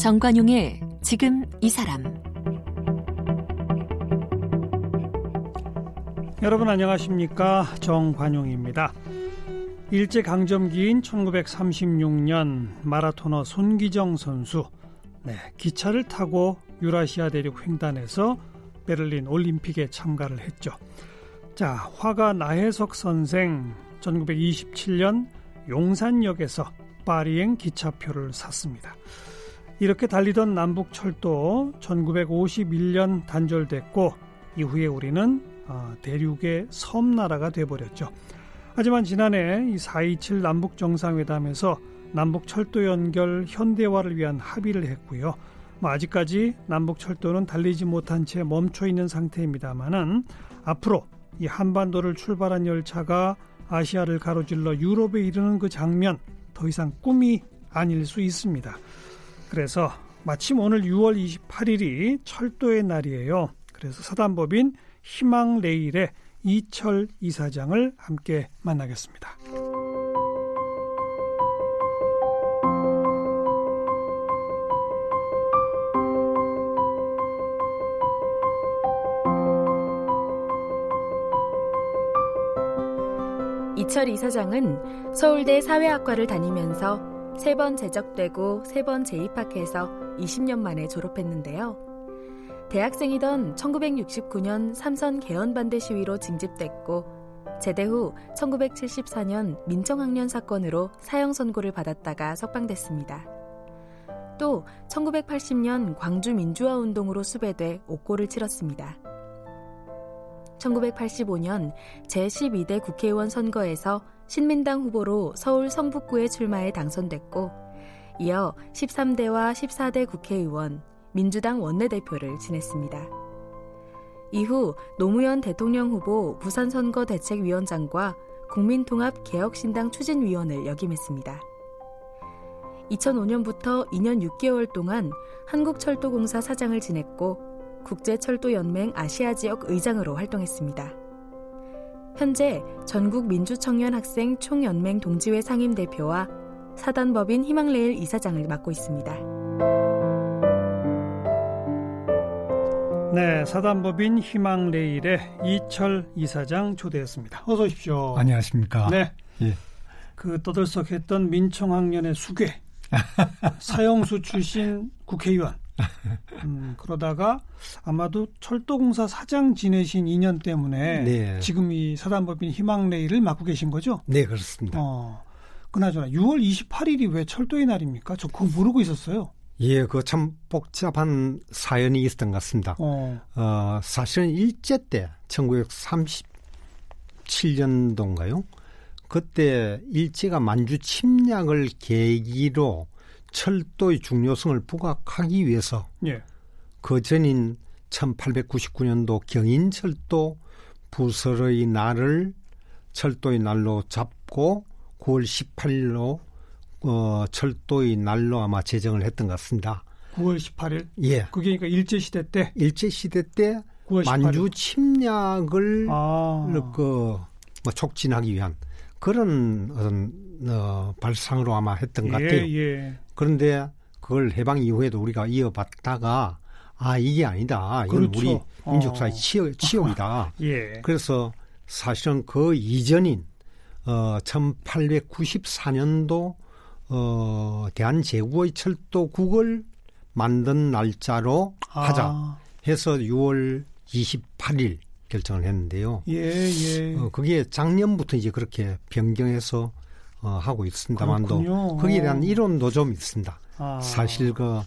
정관용의 지금 이 사람. 여러분 안녕하십니까? 정관용입니다. 일제강점기인 1936년 마라토너 손기정 선수. 네, 기차를 타고 유라시아 대륙 횡단에서 베를린 올림픽에 참가를 했죠. 자, 화가 나혜석 선생 1927년 용산역에서 파리행 기차표를 샀습니다. 이렇게 달리던 남북 철도 1951년 단절됐고 이후에 우리는 어, 대륙의 섬나라가 돼버렸죠. 하지만 지난해 이 4.27 남북 정상회담에서 남북 철도 연결 현대화를 위한 합의를 했고요. 뭐 아직까지 남북 철도는 달리지 못한 채 멈춰 있는 상태입니다만은 앞으로 이 한반도를 출발한 열차가 아시아를 가로질러 유럽에 이르는 그 장면 더 이상 꿈이 아닐 수 있습니다. 그래서 마침 오늘 6월 28일이 철도의 날이에요. 그래서 사단법인 희망레일의 이철 이사장을 함께 만나겠습니다. 이철 이사장은 서울대 사회학과를 다니면서 세 번 재적되고 세 번 재입학해서 20년 만에 졸업했는데요. 대학생이던 1969년 삼선 개헌 반대 시위로 징집됐고 제대 후 1974년 민정학년 사건으로 사형 선고를 받았다가 석방됐습니다. 또 1980년 광주 민주화 운동으로 수배돼 옥고를 치렀습니다. 1985년 제12대 국회의원 선거에서 신민당 후보로 서울 성북구에 출마해 당선됐고 이어 13대와 14대 국회의원, 민주당 원내대표를 지냈습니다. 이후 노무현 대통령 후보 부산선거대책위원장과 국민통합개혁신당 추진위원을 역임했습니다. 2005년부터 2년 6개월 동안 한국철도공사 사장을 지냈고 국제철도연맹 아시아 지역 의장으로 활동했습니다. 현재 전국 민주청년학생 총연맹 동지회 상임대표와 사단법인 희망레일 이사장을 맡고 있습니다. 네, 사단법인 희망레일의 이철 이사장 초대했습니다. 어서 오십시오. 안녕하십니까. 네. 예. 그 떠들썩했던 민청학년의 수괴, 사형수 출신 국회의원, 음, 그러다가 아마도 철도공사 사장 지내신 인연 때문에 네. 지금 이 사단법인 희망레일을 맡고 계신 거죠? 네, 그렇습니다. 어, 그나저나 6월 28일이 왜 철도의 날입니까? 저 그거 모르고 있었어요. 예, 그 참 복잡한 사연이 있었던 것 같습니다. 어, 어 사실은 일제 때 1937년도인가요? 그때 일제가 만주 침략을 계기로 철도의 중요성을 부각하기 위해서 예. 그 전인 1899년도 경인철도 부설의 날을 철도의 날로 잡고 9월 18일로 어, 철도의 날로 아마 제정을 했던 것 같습니다. 9월 18일? 예. 그게 그러니까 일제 시대 때? 일제 시대 때 만주 침략을 아. 그, 뭐 촉진하기 위한 그런 어떤 어, 발상으로 아마 했던 것 예, 같아요. 예. 그런데 그걸 해방 이후에도 우리가 이어봤다가 아 이게 아니다. 이건 그렇죠. 우리 민족사의 어. 치욕, 치욕이다. 예. 그래서 사실은 그 이전인 어 1894년도 어 대한제국의 철도국을 만든 날짜로 아. 하자 해서 6월 28일 결정을 했는데요. 예, 예. 어, 그게 작년부터 이제 그렇게 변경해서 어, 하고 있습니다만도 거기에 대한 이론도 좀 있습니다. 아. 사실 그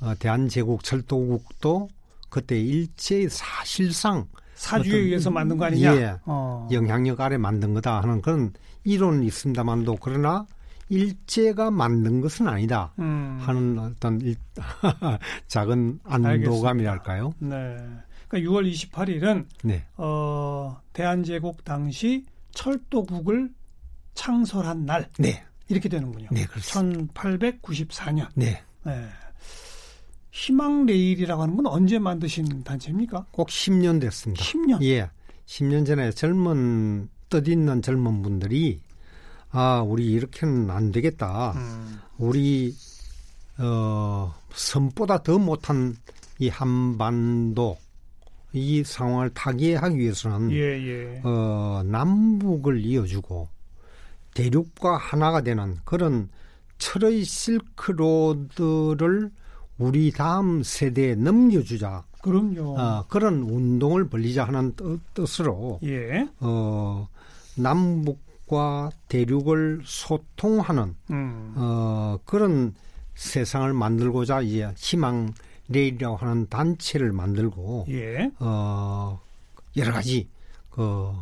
어, 대한제국 철도국도 그때 일제히 사실상 사주에 의해서 만든 거 아니냐? 예, 어. 영향력 아래 만든 거다 하는 그런 이론은 있습니다만도 그러나 일제가 만든 것은 아니다 음. 하는 어떤 일, 작은 안도감이랄까요? 네. 그러니까 6월 28일은 네. 어, 대한제국 당시 철도국을 창설한 날. 네. 이렇게 되는군요. 네, 그렇습니다. 1894년. 네. 네. 희망 레일이라고 하는 건 언제 만드신 단체입니까? 꼭 10년 됐습니다. 10년? 예. 10년 전에 젊은 뜻있는 젊은 분들이 아, 우리 이렇게는 안 되겠다. 음. 우리 어, 선보다 더 못한 이 한반도 이 상황을 타개하기 위해서는 예, 예. 어, 남북을 이어주고 대륙과 하나가 되는 그런 철의 실크로드를 우리 다음 세대에 넘겨주자. 그럼요. 어, 그런 운동을 벌리자 하는 뜻, 으로 예. 어, 남북과 대륙을 소통하는 음. 어, 그런 세상을 만들고자 이제 희망 레일이라고 하는 단체를 만들고 예. 어, 여러 가지 그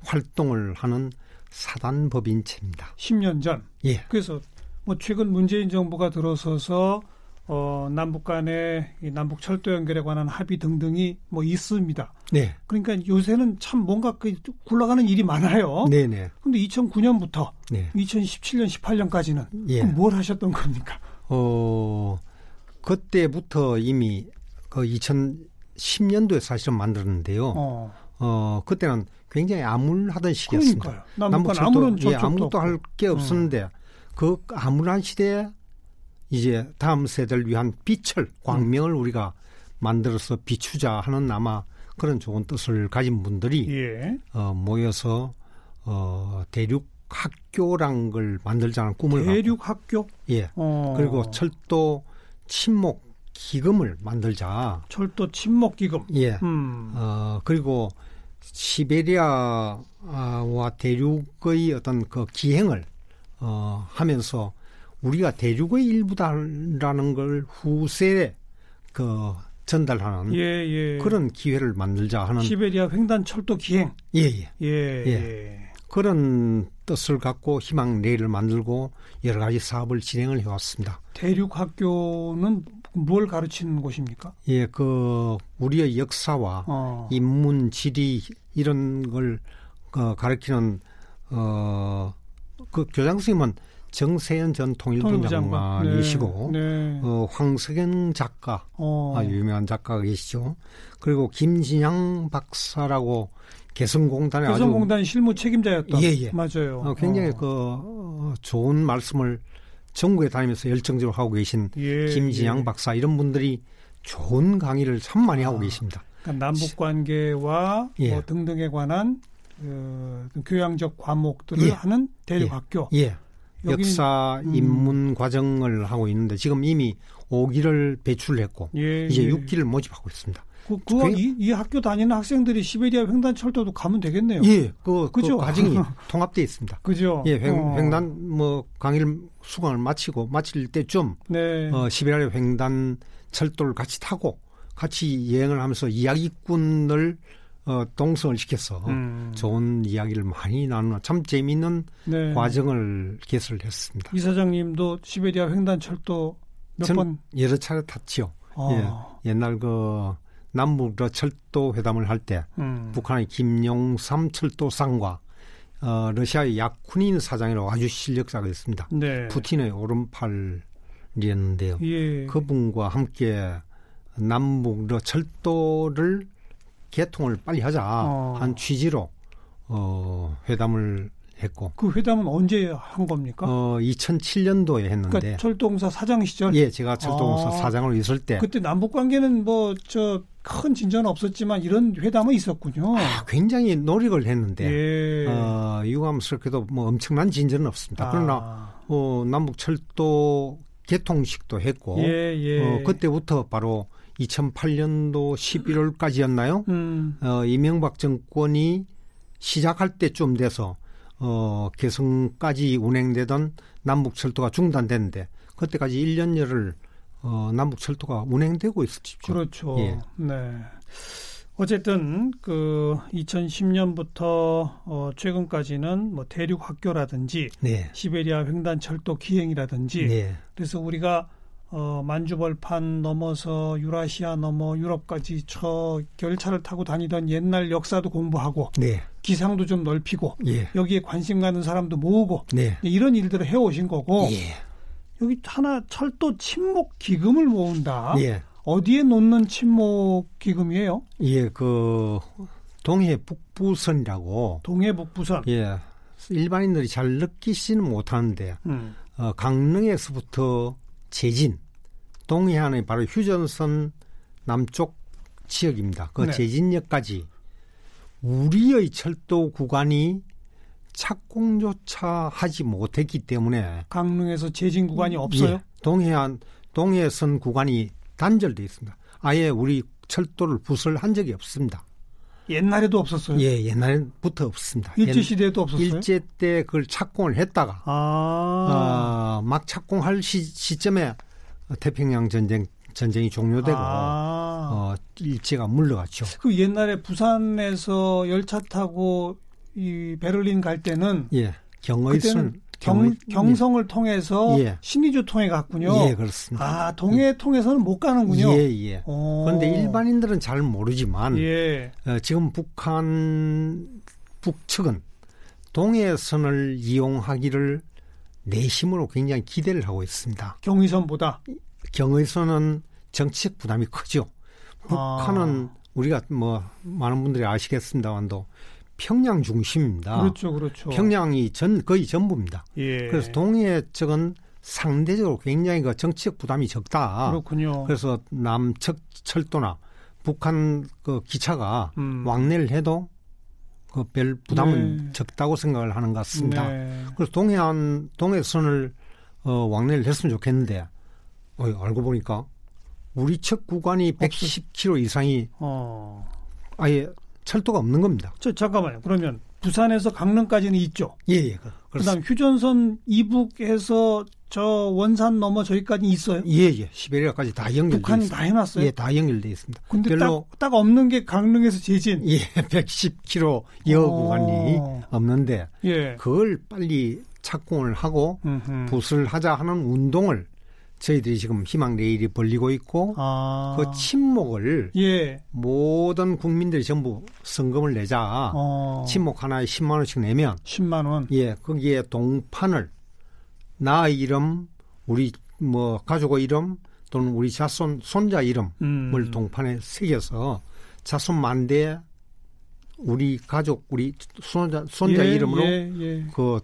활동을 하는 사단법인체입니다. 10년 전. 예. 그래서 뭐 최근 문재인 정부가 들어서서 어, 남북 간의 남북 철도 연결에 관한 합의 등등이 뭐 있습니다. 네. 그러니까 요새는 참 뭔가 그 굴러가는 일이 많아요. 네, 네. 근데 2009년부터 네. 2017년, 18년까지는 예. 뭘 하셨던 겁니까? 어, 그때부터 이미 그 2010년도에 사실은 만들었는데요. 어. 어, 그때는 굉장히 암울하던 시기였습니다. 남북철도 예, 아무것도 할 게 없었는데 음. 그 암울한 시대에 이제 다음 세대를 위한 빛을 광명을 음. 우리가 만들어서 비추자 하는 아마 그런 좋은 뜻을 가진 분들이 예. 어, 모여서 어, 대륙 학교란 걸 만들자는 꿈을 대륙 갖고. 학교 예 어. 그리고 철도 침목 기금을 만들자 철도 침목 기금 예 음. 어, 그리고 시베리아와 대륙의 어떤 그 기행을 어, 하면서 우리가 대륙의 일부다라는 걸 후세에 그 전달하는 예, 예. 그런 기회를 만들자 하는 시베리아 횡단 철도 기행 예예 예. 예. 예. 예. 그런 뜻을 갖고 희망 레일을 만들고 여러 가지 사업을 진행을 해왔습니다. 대륙 학교는 뭘 가르치는 곳입니까? 예, 그 우리의 역사와 어. 인문 지리 이런 걸 어, 가르치는 어 그 교장 선생님은 정세현 전 통일부 장관이시고 네, 네. 어, 황석영 작가 어. 아, 유명한 작가가 계시죠. 그리고 김진양 박사라고 개성공단의 개성공단 실무 책임자였던 예, 예. 맞아요. 어, 굉장히 어. 그 어, 좋은 말씀을 전국에 다니면서 열정적으로 하고 계신 예, 김진양 예. 박사 이런 분들이 좋은 강의를 참 많이 하고 아, 계십니다. 그러니까 남북 관계와 예. 뭐 등등에 관한 그 교양적 과목들을 예. 하는 대륙학교. 예. 역사 음. 입문 과정을 하고 있는데 지금 이미 5기를 배출했고 이제 6기를 모집하고 있습니다. 그, 그 이, 이, 학교 다니는 학생들이 시베리아 횡단철도도 가면 되겠네요. 예, 그, 그 그죠? 그 과정이 통합돼 있습니다. 그죠? 예, 횡, 어. 횡단 뭐 강의를 수강을 마치고 마칠 때쯤 네. 어, 시베리아 횡단 철도를 같이 타고 같이 여행을 하면서 이야기꾼을 어, 동성을 시켜서 음. 좋은 이야기를 많이 나누는 참 재미있는 네. 과정을 개설했습니다. 이 사장님도 시베리아 횡단철도 몇 번 여러 차례 탔지요. 아. 예, 옛날 그 남북 철도 회담을 할때 음. 북한의 김용삼 철도상과 어, 러시아의 야쿠닌 사장이라고 아주 실력자가 있습니다. 네. 푸틴의 오른팔이었는데요. 예. 그분과 함께 남북 철도를 개통을 빨리 하자 어. 한 취지로 어, 회담을 했고. 그 회담은 언제 한 겁니까? 어, 2007년도에 했는데. 그러니까 철도공사 사장 시절? 예, 제가 철도공사 아, 사장으로 있을 때. 그때 남북 관계는 뭐, 저, 큰 진전은 없었지만 이런 회담은 있었군요. 아, 굉장히 노력을 했는데. 예. 어, 유감스럽게도 뭐 엄청난 진전은 없습니다. 아. 그러나, 어, 남북 철도 개통식도 했고. 예, 예. 어, 그때부터 바로 2008년도 11월까지였나요? 음. 어, 이명박 정권이 시작할 때쯤 돼서 어, 개성까지 운행되던 남북철도가 중단됐는데 그때까지 1년여를 어, 남북철도가 운행되고 있었죠. 그렇죠. 예. 네. 어쨌든 그 2010년부터 어 최근까지는 뭐 대륙 학교라든지 네. 시베리아 횡단 철도 기행이라든지 네. 그래서 우리가 어, 만주벌판 넘어서 유라시아 넘어 유럽까지 저 열차를 타고 다니던 옛날 역사도 공부하고 네. 기상도 좀 넓히고 예. 여기에 관심 가는 사람도 모으고 네. 이런 일들을 해오신 거고 예. 여기 하나 철도 침묵 기금을 모은다. 예. 어디에 놓는 침묵 기금이에요? 예, 그 동해 북부선이라고. 동해 북부선. 예. 일반인들이 잘 느끼지는 못하는데 음. 어, 강릉에서부터 제진 동해안의 바로 휴전선 남쪽 지역입니다. 그 네. 제진역까지 우리의 철도 구간이 착공조차 하지 못했기 때문에 강릉에서 제진 구간이 없어요? 예, 동해안 동해선 구간이 단절돼 있습니다. 아예 우리 철도를 부설한 적이 없습니다. 옛날에도 없었어요? 예, 옛날부터 없습니다. 일제 시대에도 없었어요? 일제 때 그걸 착공을 했다가 아. 어, 막 착공할 시, 점에 태평양 전쟁 전쟁이 종료되고 아. 어, 일제가 물러갔죠. 그 옛날에 부산에서 열차 타고 이 베를린 갈 때는 예, 경의선 경, 경성을 예. 통해서 예. 신의주 통해 갔군요. 예, 그렇습니다. 아, 동해 예. 통해서는 못 가는군요. 예, 예. 오. 그런데 일반인들은 잘 모르지만 예. 어, 지금 북한 북측은 동해선을 이용하기를 내심으로 굉장히 기대를 하고 있습니다. 경의선보다 경의선은 정치적 부담이 크죠. 북한은 아. 우리가 뭐 많은 분들이 아시겠습니다만도 평양 중심입니다. 그렇죠, 그렇죠. 평양이 전 거의 전부입니다. 예. 그래서 동해 쪽은 상대적으로 굉장히 그 정치적 부담이 적다. 그렇군요. 그래서 남측 철도나 북한 그 기차가 음. 왕래를 해도 그 별 부담은 네. 적다고 생각을 하는 것 같습니다. 네. 그래서 동해안 동해선을 어, 왕래를 했으면 좋겠는데 어, 알고 보니까 우리 측 구간이 110km 이상이 어. 아예 철도가 없는 겁니다. 저 잠깐만요. 그러면 부산에서 강릉까지는 있죠. 예, 예. 그다음 휴전선 이북에서 저 원산 넘어 저기까지 있어요. 예, 예. 시베리아까지 다 연결돼 북한이 다 해놨어요. 예, 다 연결돼 있습니다. 근데 별로 딱, 딱 없는 게 강릉에서 제진. 예, 110km 여 구간이 없는데 예. 그걸 빨리 착공을 하고. 부수를 하자 하는 운동을 저희들이 지금 희망 레일이 벌리고 있고 아. 그 침목을 예. 모든 국민들이 전부 성금을 내자 어. 침목 하나에 10만 원씩 내면 10만 원. 예, 거기에 동판을 나 이름, 우리 뭐 가족의 이름 또는 우리 자손 손자 이름을 음. 동판에 새겨서 자손 만대 우리 가족 우리 손자 손자 예, 이름으로 예, 예. 그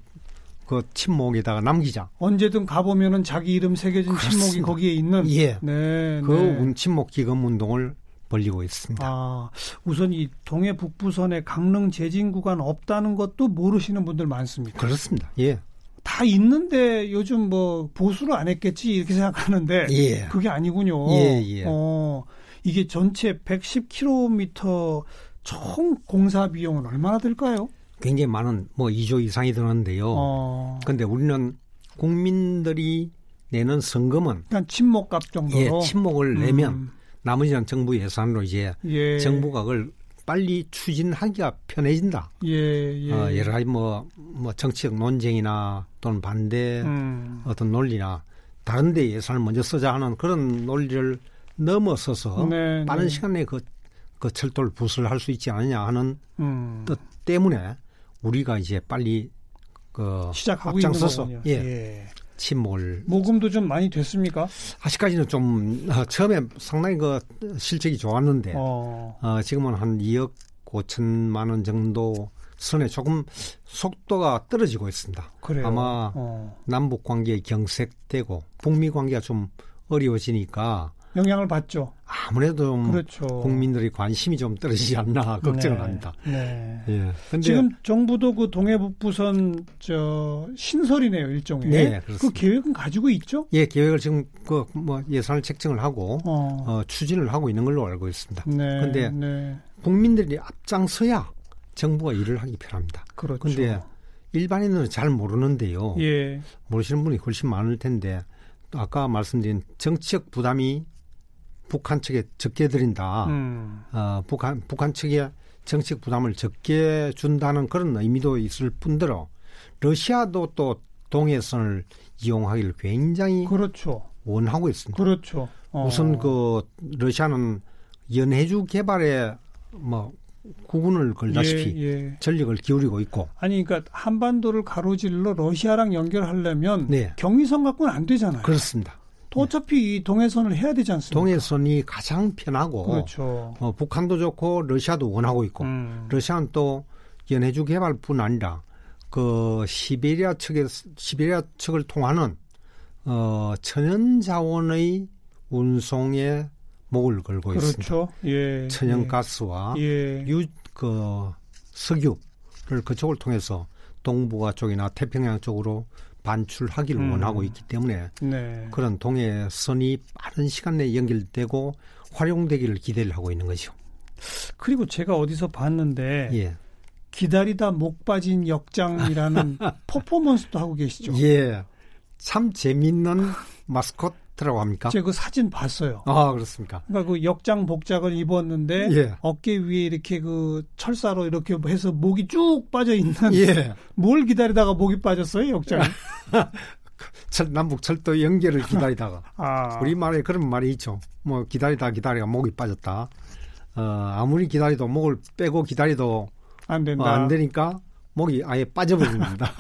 그 침목에다가 남기자. 언제든 가보면은 자기 이름 새겨진 그렇습니다. 침목이 거기에 있는. 예. 네. 그 네. 운침목 기금 운동을 벌리고 있습니다. 아, 우선 이 동해 북부선에 강릉 제진 구간 없다는 것도 모르시는 분들 많습니다. 그렇습니다. 예. 다 있는데 요즘 뭐 보수를 안 했겠지 이렇게 생각하는데 예. 그게 아니군요. 예, 예. 어, 이게 전체 110km 총 공사 비용은 얼마나 들까요? 굉장히 많은 뭐 2조 이상이 드는데요. 어. 근데 우리는 국민들이 내는 성금은 그냥 침묵값 정도로 예, 침묵을 음. 내면 나머지는 정부 예산으로 이제 예. 정부가 그걸 빨리 추진하기가 편해진다. 예, 예. 어, 여러 가지 뭐, 뭐 정치적 논쟁이나 또는 반대 음. 어떤 논리나 다른 데 예산을 먼저 쓰자 하는 그런 논리를 넘어서서 네, 빠른 네. 시간에 그, 그 철도를 부설 할 수 있지 않느냐 하는 음. 뜻 때문에 우리가 이제 빨리 그 시작하고 앞장서서 예. 예. 침몰 모금도 좀 많이 됐습니까? 아직까지는 좀 어, 처음에 상당히 그 실적이 좋았는데 어. 어 지금은 한 2억 5천만 원 정도 선에 조금 속도가 떨어지고 있습니다. 그래요? 아마 어. 남북 관계 경색되고 북미 관계가 좀 어려워지니까 영향을 받죠. 아무래도 좀 그렇죠. 국민들의 관심이 좀 떨어지지 않나 걱정을 네. 합니다. 네. 예. 근데 지금 정부도 그 동해북부선 저 신설이네요 일종의. 네, 그렇습니다. 그 계획은 가지고 있죠? 예, 계획을 지금 그 뭐 예산을 책정을 하고 어. 어. 추진을 하고 있는 걸로 알고 있습니다. 네. 그런데 네. 국민들이 앞장서야 정부가 일을 하기 편합니다. 그렇죠. 그런데 일반인은 잘 모르는데요. 예. 모르시는 분이 훨씬 많을 텐데 아까 말씀드린 정치적 부담이 북한 측에 적게 드린다. 음. 어, 북한 북한 측에 정책 부담을 적게 준다는 그런 의미도 있을 뿐더러 러시아도 또 동해선을 이용하기를 굉장히 그렇죠. 원하고 있습니다. 그렇죠. 어. 우선 그 러시아는 연해주 개발에 뭐 구분을 걸다시피 예, 예. 전력을 기울이고 있고 아니 그러니까 한반도를 가로질러 러시아랑 연결하려면 네. 경위선 갖고는 안 되잖아요. 그렇습니다. 또 어차피 이 동해선을 해야 되지 않습니까? 동해선이 가장 편하고 그렇죠. 어, 북한도 좋고 러시아도 원하고 있고 음. 러시아는 또 연해주 개발뿐 아니라 그 시베리아 측에 시베리아 측을 통하는 어, 천연 자원의 운송에 목을 걸고 그렇죠. 있습니다. 예. 천연 예. 가스와 예. 유, 그 석유를 그쪽을 통해서 동북아 쪽이나 태평양 쪽으로 반출하기를 음. 원하고 있기 때문에 네. 그런 동해선이 빠른 시간 내에 연결되고 활용되기를 기대를 하고 있는 것이죠. 그리고 제가 어디서 봤는데 예. 기다리다 목 빠진 역장이라는 퍼포먼스도 하고 계시죠. 예. 참 재밌는 마스 코트라고 합니까? 제가 그 사진 봤어요. 아, 그렇습니까? 그러니까 그 역장 복장을 입었는데 예. 어깨 위에 이렇게 그 철사로 이렇게 해서 목이 쭉 빠져 있는 예. 뭘 기다리다가 목이 빠졌어요, 역장. 철, 남북 철도 연결을 기다리다가 아. 우리 말에 그런 말이 있죠. 뭐 기다리다 기다리다 목이 빠졌다. 어, 아무리 기다리도 목을 빼고 기다리도 안 어, 된다. 안 되니까 목이 아예 빠져버립니다.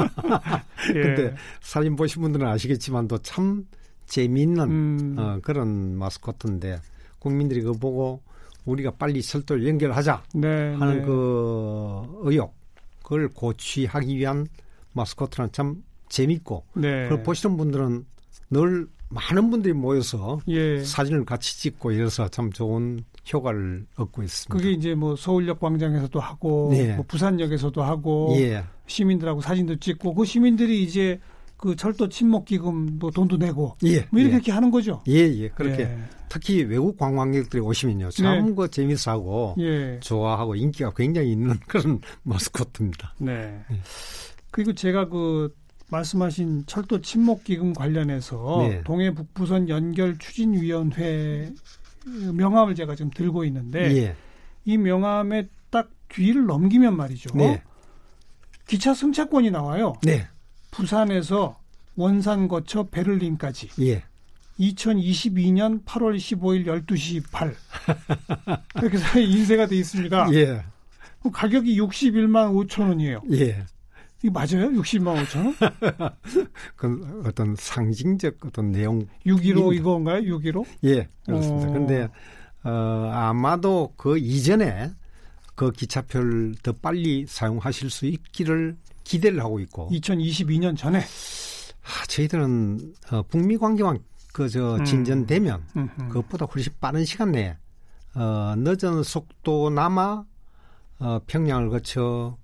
예. 근데 사진 보신 분들은 아시겠지만도 참 재미있는 음. 어, 그런 마스코트인데 국민들이 그거 보고 우리가 빨리 철도를 연결하자 네, 하는 네. 그 의욕 그걸 고취하기 위한 마스코트는 참 재밌고 네. 그걸 보시는 분들은 늘 많은 분들이 모여서 예. 사진을 같이 찍고 이래서 참 좋은 효과를 얻고 있습니다. 그게 이제 뭐 서울역 광장에서도 하고 네. 뭐 부산역에서도 하고 예, 시민들하고 사진도 찍고 그 시민들이 이제 그 철도 침목 기금 뭐 돈도 내고 예, 뭐 이렇게, 예. 이렇게 하는 거죠. 예, 예, 그렇게 예. 특히 외국 관광객들이 오시면요, 참그 재밌어하고 예. 좋아하고 인기가 굉장히 있는 그런 마스코트입니다. 네. 네. 그리고 제가 그 말씀하신 철도 침목 기금 관련해서 네. 동해 북부선 연결 추진 위원회 명함을 제가 지금 들고 있는데 예, 이 명함에 딱 뒤를 넘기면 말이죠. 네, 기차 승차권이 나와요. 네, 부산에서 원산 거쳐 베를린까지 예, 2022년 8월 15일 12시 8 이렇게 인쇄가 돼 있습니다. 예, 그 가격이 61만 5천 원이에요. 예. 이거 맞아요? 60만 5천 원? 그 어떤 상징적 어떤 내용, 615 이건가요? 615? 예, 그렇습니다. 어. 근데 어, 아마도 그 이전에 그 기차표를 더 빨리 사용하실 수 있기를 기대를 하고 있고 2022년 전에. 아, 저희들은 어, 북미 관계만 그저 음. 진전되면 음흠. 그것보다 훨씬 빠른 시간 내에 어, 늦은 속도나마 어, 평양을 거쳐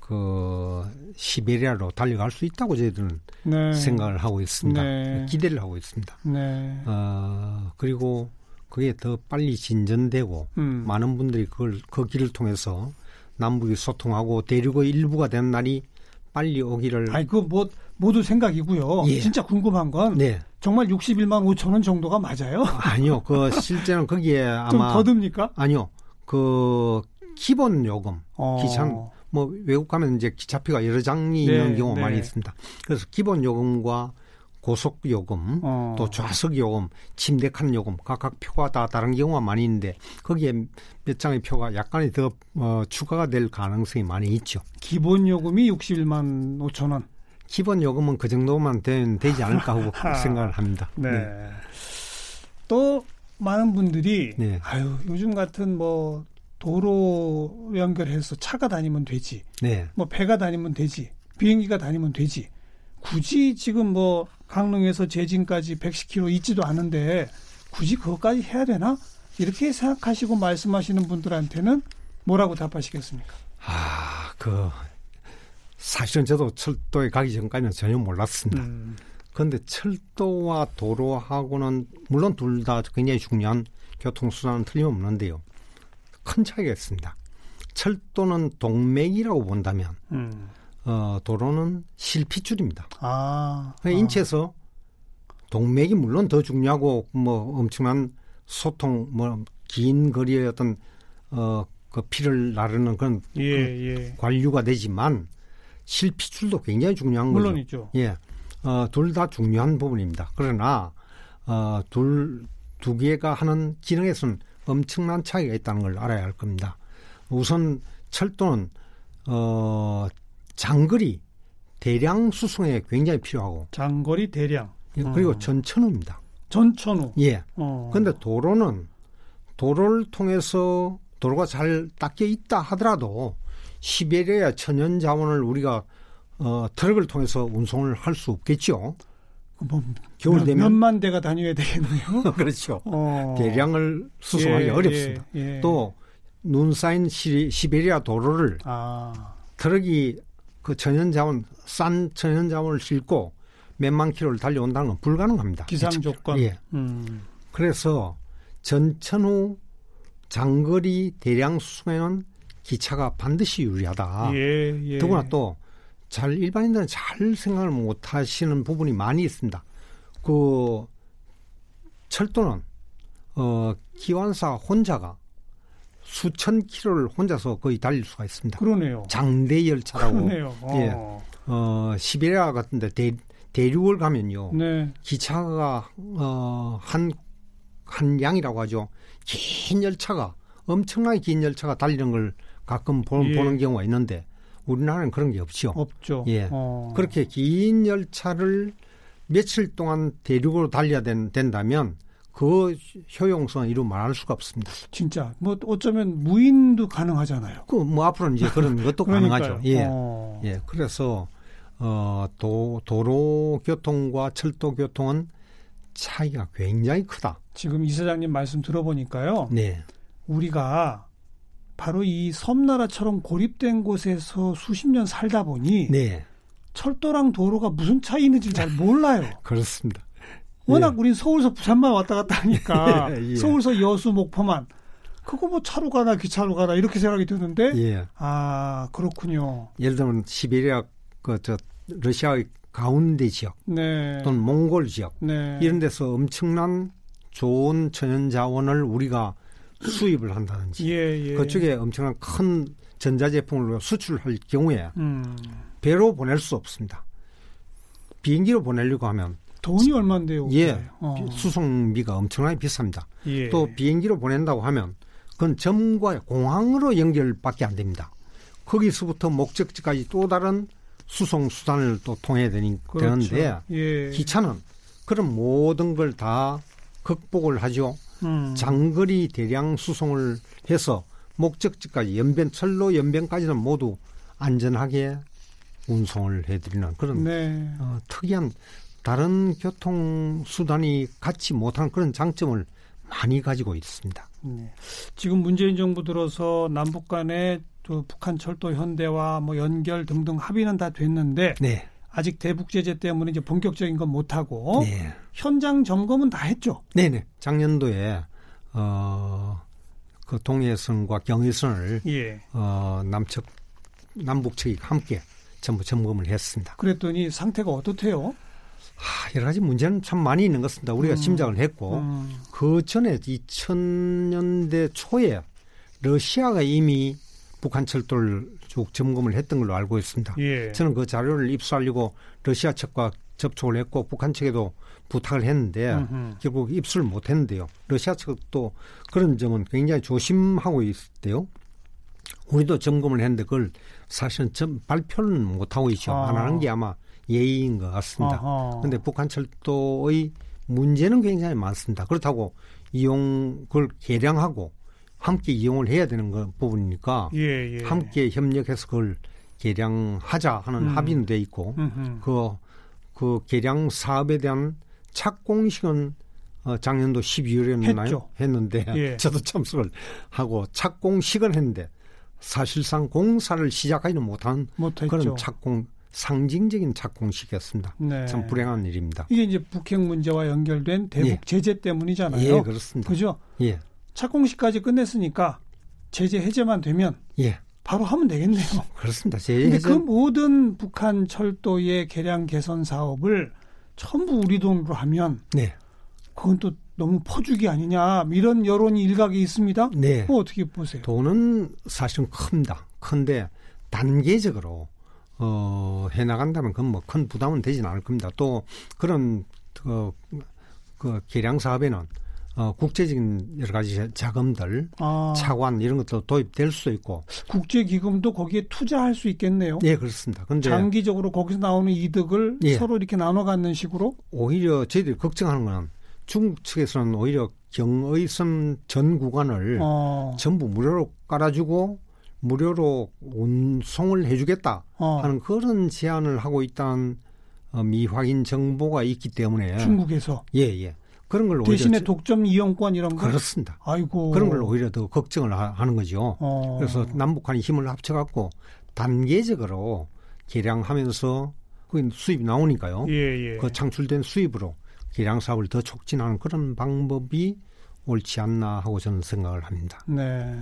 그 시베리아로 달려갈 수 있다고 저희들은 네. 생각을 하고 있습니다. 네. 기대를 하고 있습니다. 네. 어, 그리고 그게 더 빨리 진전되고 음. 많은 분들이 그걸 그 길을 통해서 남북이 소통하고 대륙의 일부가 된 날이 빨리 오기를 아니 그뭐 모두 생각이고요. 예. 진짜 궁금한 건 네 정말 61만 5천 원 정도가 맞아요? 아니요 그 실제는 거기에 좀 아마 더 듭니까? 아니요 그 기본 요금 어. 기차 뭐 외국 가면 이제 기차표가 여러 장이 네, 있는 경우가 네. 많이 있습니다. 그래서 기본 요금과 고속 요금 어. 또 좌석 요금, 침대 칸 요금 각각 표가 다 다른 경우가 많이 있는데 거기에 몇 장의 표가 약간의 더 어, 추가가 될 가능성이 많이 있죠. 기본 요금이 61만 5천 원. 기본 요금은 그 정도만 되면 되지 않을까 하고 생각을 합니다. 네. 또 많은 분들이 네. 아유 요즘 같은 뭐 도로 연결해서 차가 다니면 되지, 네. 뭐 배가 다니면 되지, 비행기가 다니면 되지. 굳이 지금 뭐 강릉에서 제진까지 110km 있지도 않은데 굳이 그것까지 해야 되나? 이렇게 생각하시고 말씀하시는 분들한테는 뭐라고 답하시겠습니까? 아, 그 사실은 저도 철도에 가기 전까지는 전혀 몰랐습니다. 음, 그런데 철도와 도로하고는 물론 둘 다 굉장히 중요한 교통수단은 틀림없는데요. 큰 차이가 있습니다. 철도는 동맥이라고 본다면 음. 어, 도로는 실핏줄입니다. 아, 그러니까 인체에서 동맥이 물론 더 중요하고 뭐 엄청난 소통 뭐 긴 거리의 어떤 어, 그 피를 나르는 그런 예, 예. 관류가 되지만 실핏줄도 굉장히 중요한 거죠. 물론이죠. 예, 어, 둘 다 중요한 부분입니다. 그러나 어, 둘 두 개가 하는 기능에서는 엄청난 차이가 있다는 걸 알아야 할 겁니다. 우선 철도는 어, 장거리 대량 수송에 굉장히 필요하고 장거리 대량. 예, 그리고 음. 전천후입니다. 전천후. 예. 어. 근데 도로는 도로를 통해서 도로가 잘 닦여 있다 하더라도 시베리아 천연 자원을 우리가 어, 트럭을 통해서 운송을 할 수 없겠죠. 뭐 겨울 되면 몇만 대가 다녀야 되겠네요. 그렇죠. 어. 대량을 수송하기 예, 어렵습니다. 예, 예. 또 눈 쌓인 시, 시베리아 도로를 아. 트럭이 그 천연 자원 싼 천연 자원을 싣고 몇만 킬로를 달려온다는 건 불가능합니다. 기상 조건. 예. 음. 그래서 전천후 장거리 대량 수송에는 기차가 반드시 유리하다. 예, 예. 더구나 또 잘 일반인들은 잘 생각을 못 하시는 부분이 많이 있습니다. 그 철도는 어 기관사 혼자가 수천 킬로를 혼자서 거의 달릴 수가 있습니다. 그러네요. 장대 열차라고. 그러네요. 어. 예. 어, 시베리아 같은데 대, 대륙을 가면요. 네. 기차가 어, 한, 한 양이라고 하죠. 긴 열차가 엄청나게 긴 열차가 달리는 걸 가끔 보, 예. 는 경우가 있는데 우리나라는 그런 게 없죠. 없죠. 예. 어. 그렇게 긴 열차를 며칠 동안 대륙으로 달려야 된, 된다면 그 효용성은 이루 말할 수가 없습니다. 진짜 뭐 어쩌면 무인도 가능하잖아요. 그 뭐 앞으로는 이제 그런 것도 가능하죠. 예. 어. 예. 그래서 어, 도, 도로 교통과 철도 교통은 차이가 굉장히 크다. 지금 이사장님 말씀 들어보니까요. 네. 우리가 바로 이 섬나라처럼 고립된 곳에서 수십 년 살다 보니 네. 철도랑 도로가 무슨 차이 있는지 잘 몰라요. 그렇습니다. 워낙 예. 우린 서울서 부산만 왔다 갔다 하니까 예. 서울서 여수 목포만 그거 뭐 차로 가나 기차로 가나 이렇게 생각이 드는데 예. 아 그렇군요. 예를 들면 시베리아 그 저 러시아의 가운데 지역 네. 또는 몽골 지역 네. 이런 데서 엄청난 좋은 천연 자원을 우리가 수입을 한다든지 예, 예. 그쪽에 엄청난 큰 전자제품을 수출할 경우에 음. 배로 보낼 수 없습니다. 비행기로 보내려고 하면 돈이 얼마인데요? 예, 어. 수송비가 엄청나게 비쌉니다. 예. 또 비행기로 보낸다고 하면 그건 점과 공항으로 연결밖에 안 됩니다. 거기서부터 목적지까지 또 다른 수송 수단을 또 통해야 되니, 그렇죠. 되는데 예. 기차는 그런 모든 걸 다 극복을 하죠. 음. 장거리 대량 수송을 해서 목적지까지 연변 철로 연변까지는 모두 안전하게 운송을 해드리는 그런 네. 어, 특이한 다른 교통 수단이 갖지 못한 그런 장점을 많이 가지고 있습니다. 네. 지금 문재인 정부 들어서 남북 간의 또 북한 철도 현대화 뭐 연결 등등 합의는 다 됐는데 네. 아직 대북 제재 때문에 이제 본격적인 건 못 하고 네. 현장 점검은 다 했죠. 네네. 작년도에 어 그 동해선과 경해선을 예. 어 남측 남북 측이 함께 전부 점검을 했습니다. 그랬더니 상태가 어떻대요? 하, 여러 가지 문제는 참 많이 있는 것 같습니다. 우리가 음. 짐작을 했고 음. 그 전에 2000년대 초에 러시아가 이미 북한 철도를 쭉 점검을 했던 걸로 알고 있습니다. 예. 저는 그 자료를 입수하려고 러시아 측과 접촉을 했고 북한 측에도 부탁을 했는데 음흠. 결국 입수를 못했는데요. 러시아 측도 그런 점은 굉장히 조심하고 있대요. 우리도 점검을 했는데 그걸 사실은 점, 발표는 못하고 있죠. 아. 안 하는 게 아마 예의인 것 같습니다. 그런데 북한 철도의 문제는 굉장히 많습니다. 그렇다고 이용 그걸 개량하고 함께 이용을 해야 되는 거 부분이니까 예, 예. 함께 협력해서 그걸 개량하자 하는 음. 합의는 돼 있고 그그 그 개량 사업에 대한 착공식은 어, 작년도 12월이었나요? 했는데 예. 저도 참석을 하고 착공식은 했는데 사실상 공사를 시작하지는 못한. 그런 착공 상징적인 착공식이었습니다. 네. 참 불행한 일입니다. 이게 이제 북핵 문제와 연결된 대북 예. 제재 때문이잖아요. 예, 그렇습니다. 그죠? 예. 착공식까지 끝냈으니까 제재 해제만 되면 예. 바로 하면 되겠네요. 그렇습니다. 제재 해제. 그 모든 북한 철도의 개량 개선 사업을 전부 우리 돈으로 하면 네. 그건 또 너무 퍼주기 아니냐 이런 여론이 일각에 있습니다. 네. 뭐 어떻게 보세요? 돈은 사실은 큽니다. 큰데 단계적으로 어, 해 나간다면 그건 뭐 큰 부담은 되지는 않을 겁니다. 또 그런 그, 그 계량 사업에는 어, 국제적인 여러 가지 자금들, 아. 차관 이런 것도 도입될 수 있고 국제 기금도 거기에 투자할 수 있겠네요. 예, 그렇습니다. 근데 장기적으로 거기서 나오는 이득을 예. 서로 이렇게 나눠 갖는 식으로 오히려 저희들이 걱정하는 건 중국 측에서는 오히려 경의선 전 구간을 어. 전부 무료로 깔아주고 무료로 운송을 해주겠다 어. 하는 그런 제안을 하고 있다는 어, 미확인 정보가 있기 때문에 중국에서 예예 예. 그런 걸 대신에 독점 이용권 이런 거 그렇습니다. 아이고 그런 걸 오히려 더 걱정을 하, 는 거죠. 어. 그래서 남북한이 힘을 합쳐갖고 단계적으로 개량하면서 그 수입이 나오니까요. 예, 예. 그 창출된 수입으로 개량 사업을 더 촉진하는 그런 방법이 옳지 않나 하고 저는 생각을 합니다. 네.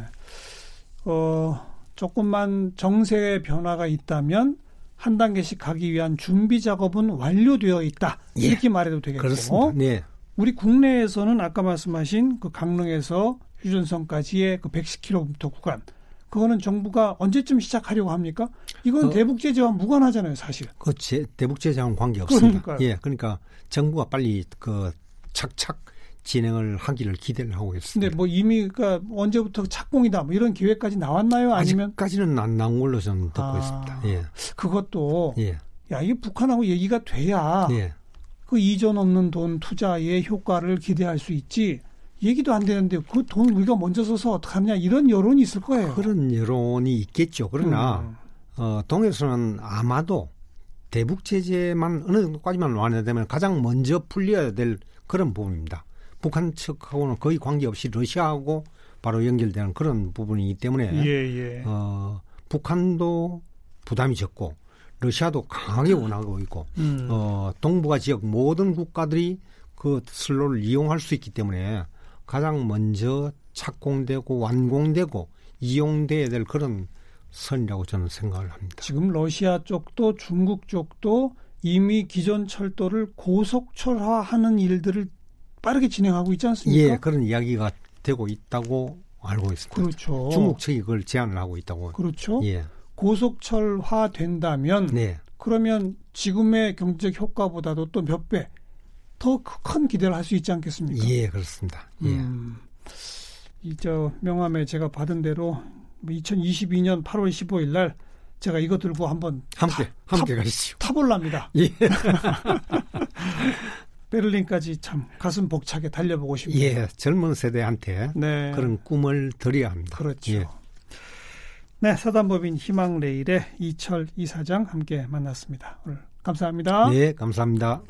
어, 조금만 정세의 변화가 있다면 한 단계씩 가기 위한 준비 작업은 완료되어 있다. 예. 이렇게 말해도 되겠고. 그렇습니다. 네. 우리 국내에서는 아까 말씀하신 그 강릉에서 휴전선까지의 그 110km 구간 그거는 정부가 언제쯤 시작하려고 합니까? 이건 어, 대북 제재와 무관하잖아요, 사실. 그 제, 대북 제재와는 관계 없습니다. 그러니까요. 예, 그러니까 정부가 빨리 그 착착 진행을 하기를 기대를 하고 있습니다. 근데 뭐 이미 그 언제부터 착공이다 뭐 이런 계획까지 나왔나요? 아니면 아직까지는 안 나온 걸로 저는 듣고 아, 있습니다. 예. 그것도 예. 야 이게 북한하고 얘기가 돼야 예. 그 이전 없는 돈 투자의 효과를 기대할 수 있지. 얘기도 안 되는데 그 돈 우리가 먼저 써서 어떡하냐 이런 여론이 있을 거예요. 그런 여론이 있겠죠. 그러나 음. 어, 동에서는 아마도 대북 제재만 어느 정도까지만 완화되면 가장 먼저 풀려야 될 그런 부분입니다. 북한 측하고는 거의 관계없이 러시아하고 바로 연결되는 그런 부분이기 때문에 예, 예. 어, 북한도 부담이 적고 러시아도 강하게 원하고 있고 음. 어, 동북아 지역 모든 국가들이 그 슬로를 이용할 수 있기 때문에 가장 먼저 착공되고 완공되고 이용돼야 될 그런 선이라고 저는 생각을 합니다. 지금 러시아 쪽도 중국 쪽도 이미 기존 철도를 고속철화하는 일들을 빠르게 진행하고 있지 않습니까? 예, 그런 이야기가 되고 있다고 알고 있습니다. 그렇죠. 중국 측이 그걸 제안을 하고 있다고. 그렇죠. 예. 고속철화 된다면 네. 그러면 지금의 경제적 효과보다도 또 몇 배 더 큰 기대를 할 수 있지 않겠습니까? 예, 그렇습니다. 예. 음, 이저 명함에 제가 받은 대로 2022년 8월 15일 날 제가 이거 들고 한번 함께 타, 함께 가시죠. 타볼랍니다. 예. 베를린까지 참 가슴 벅차게 달려보고 싶네요. 예, 젊은 세대한테 네. 그런 꿈을 드려야 합니다. 그렇죠. 예. 네, 사단법인 희망레일의 이철 이사장 함께 만났습니다. 오늘 감사합니다. 네, 감사합니다.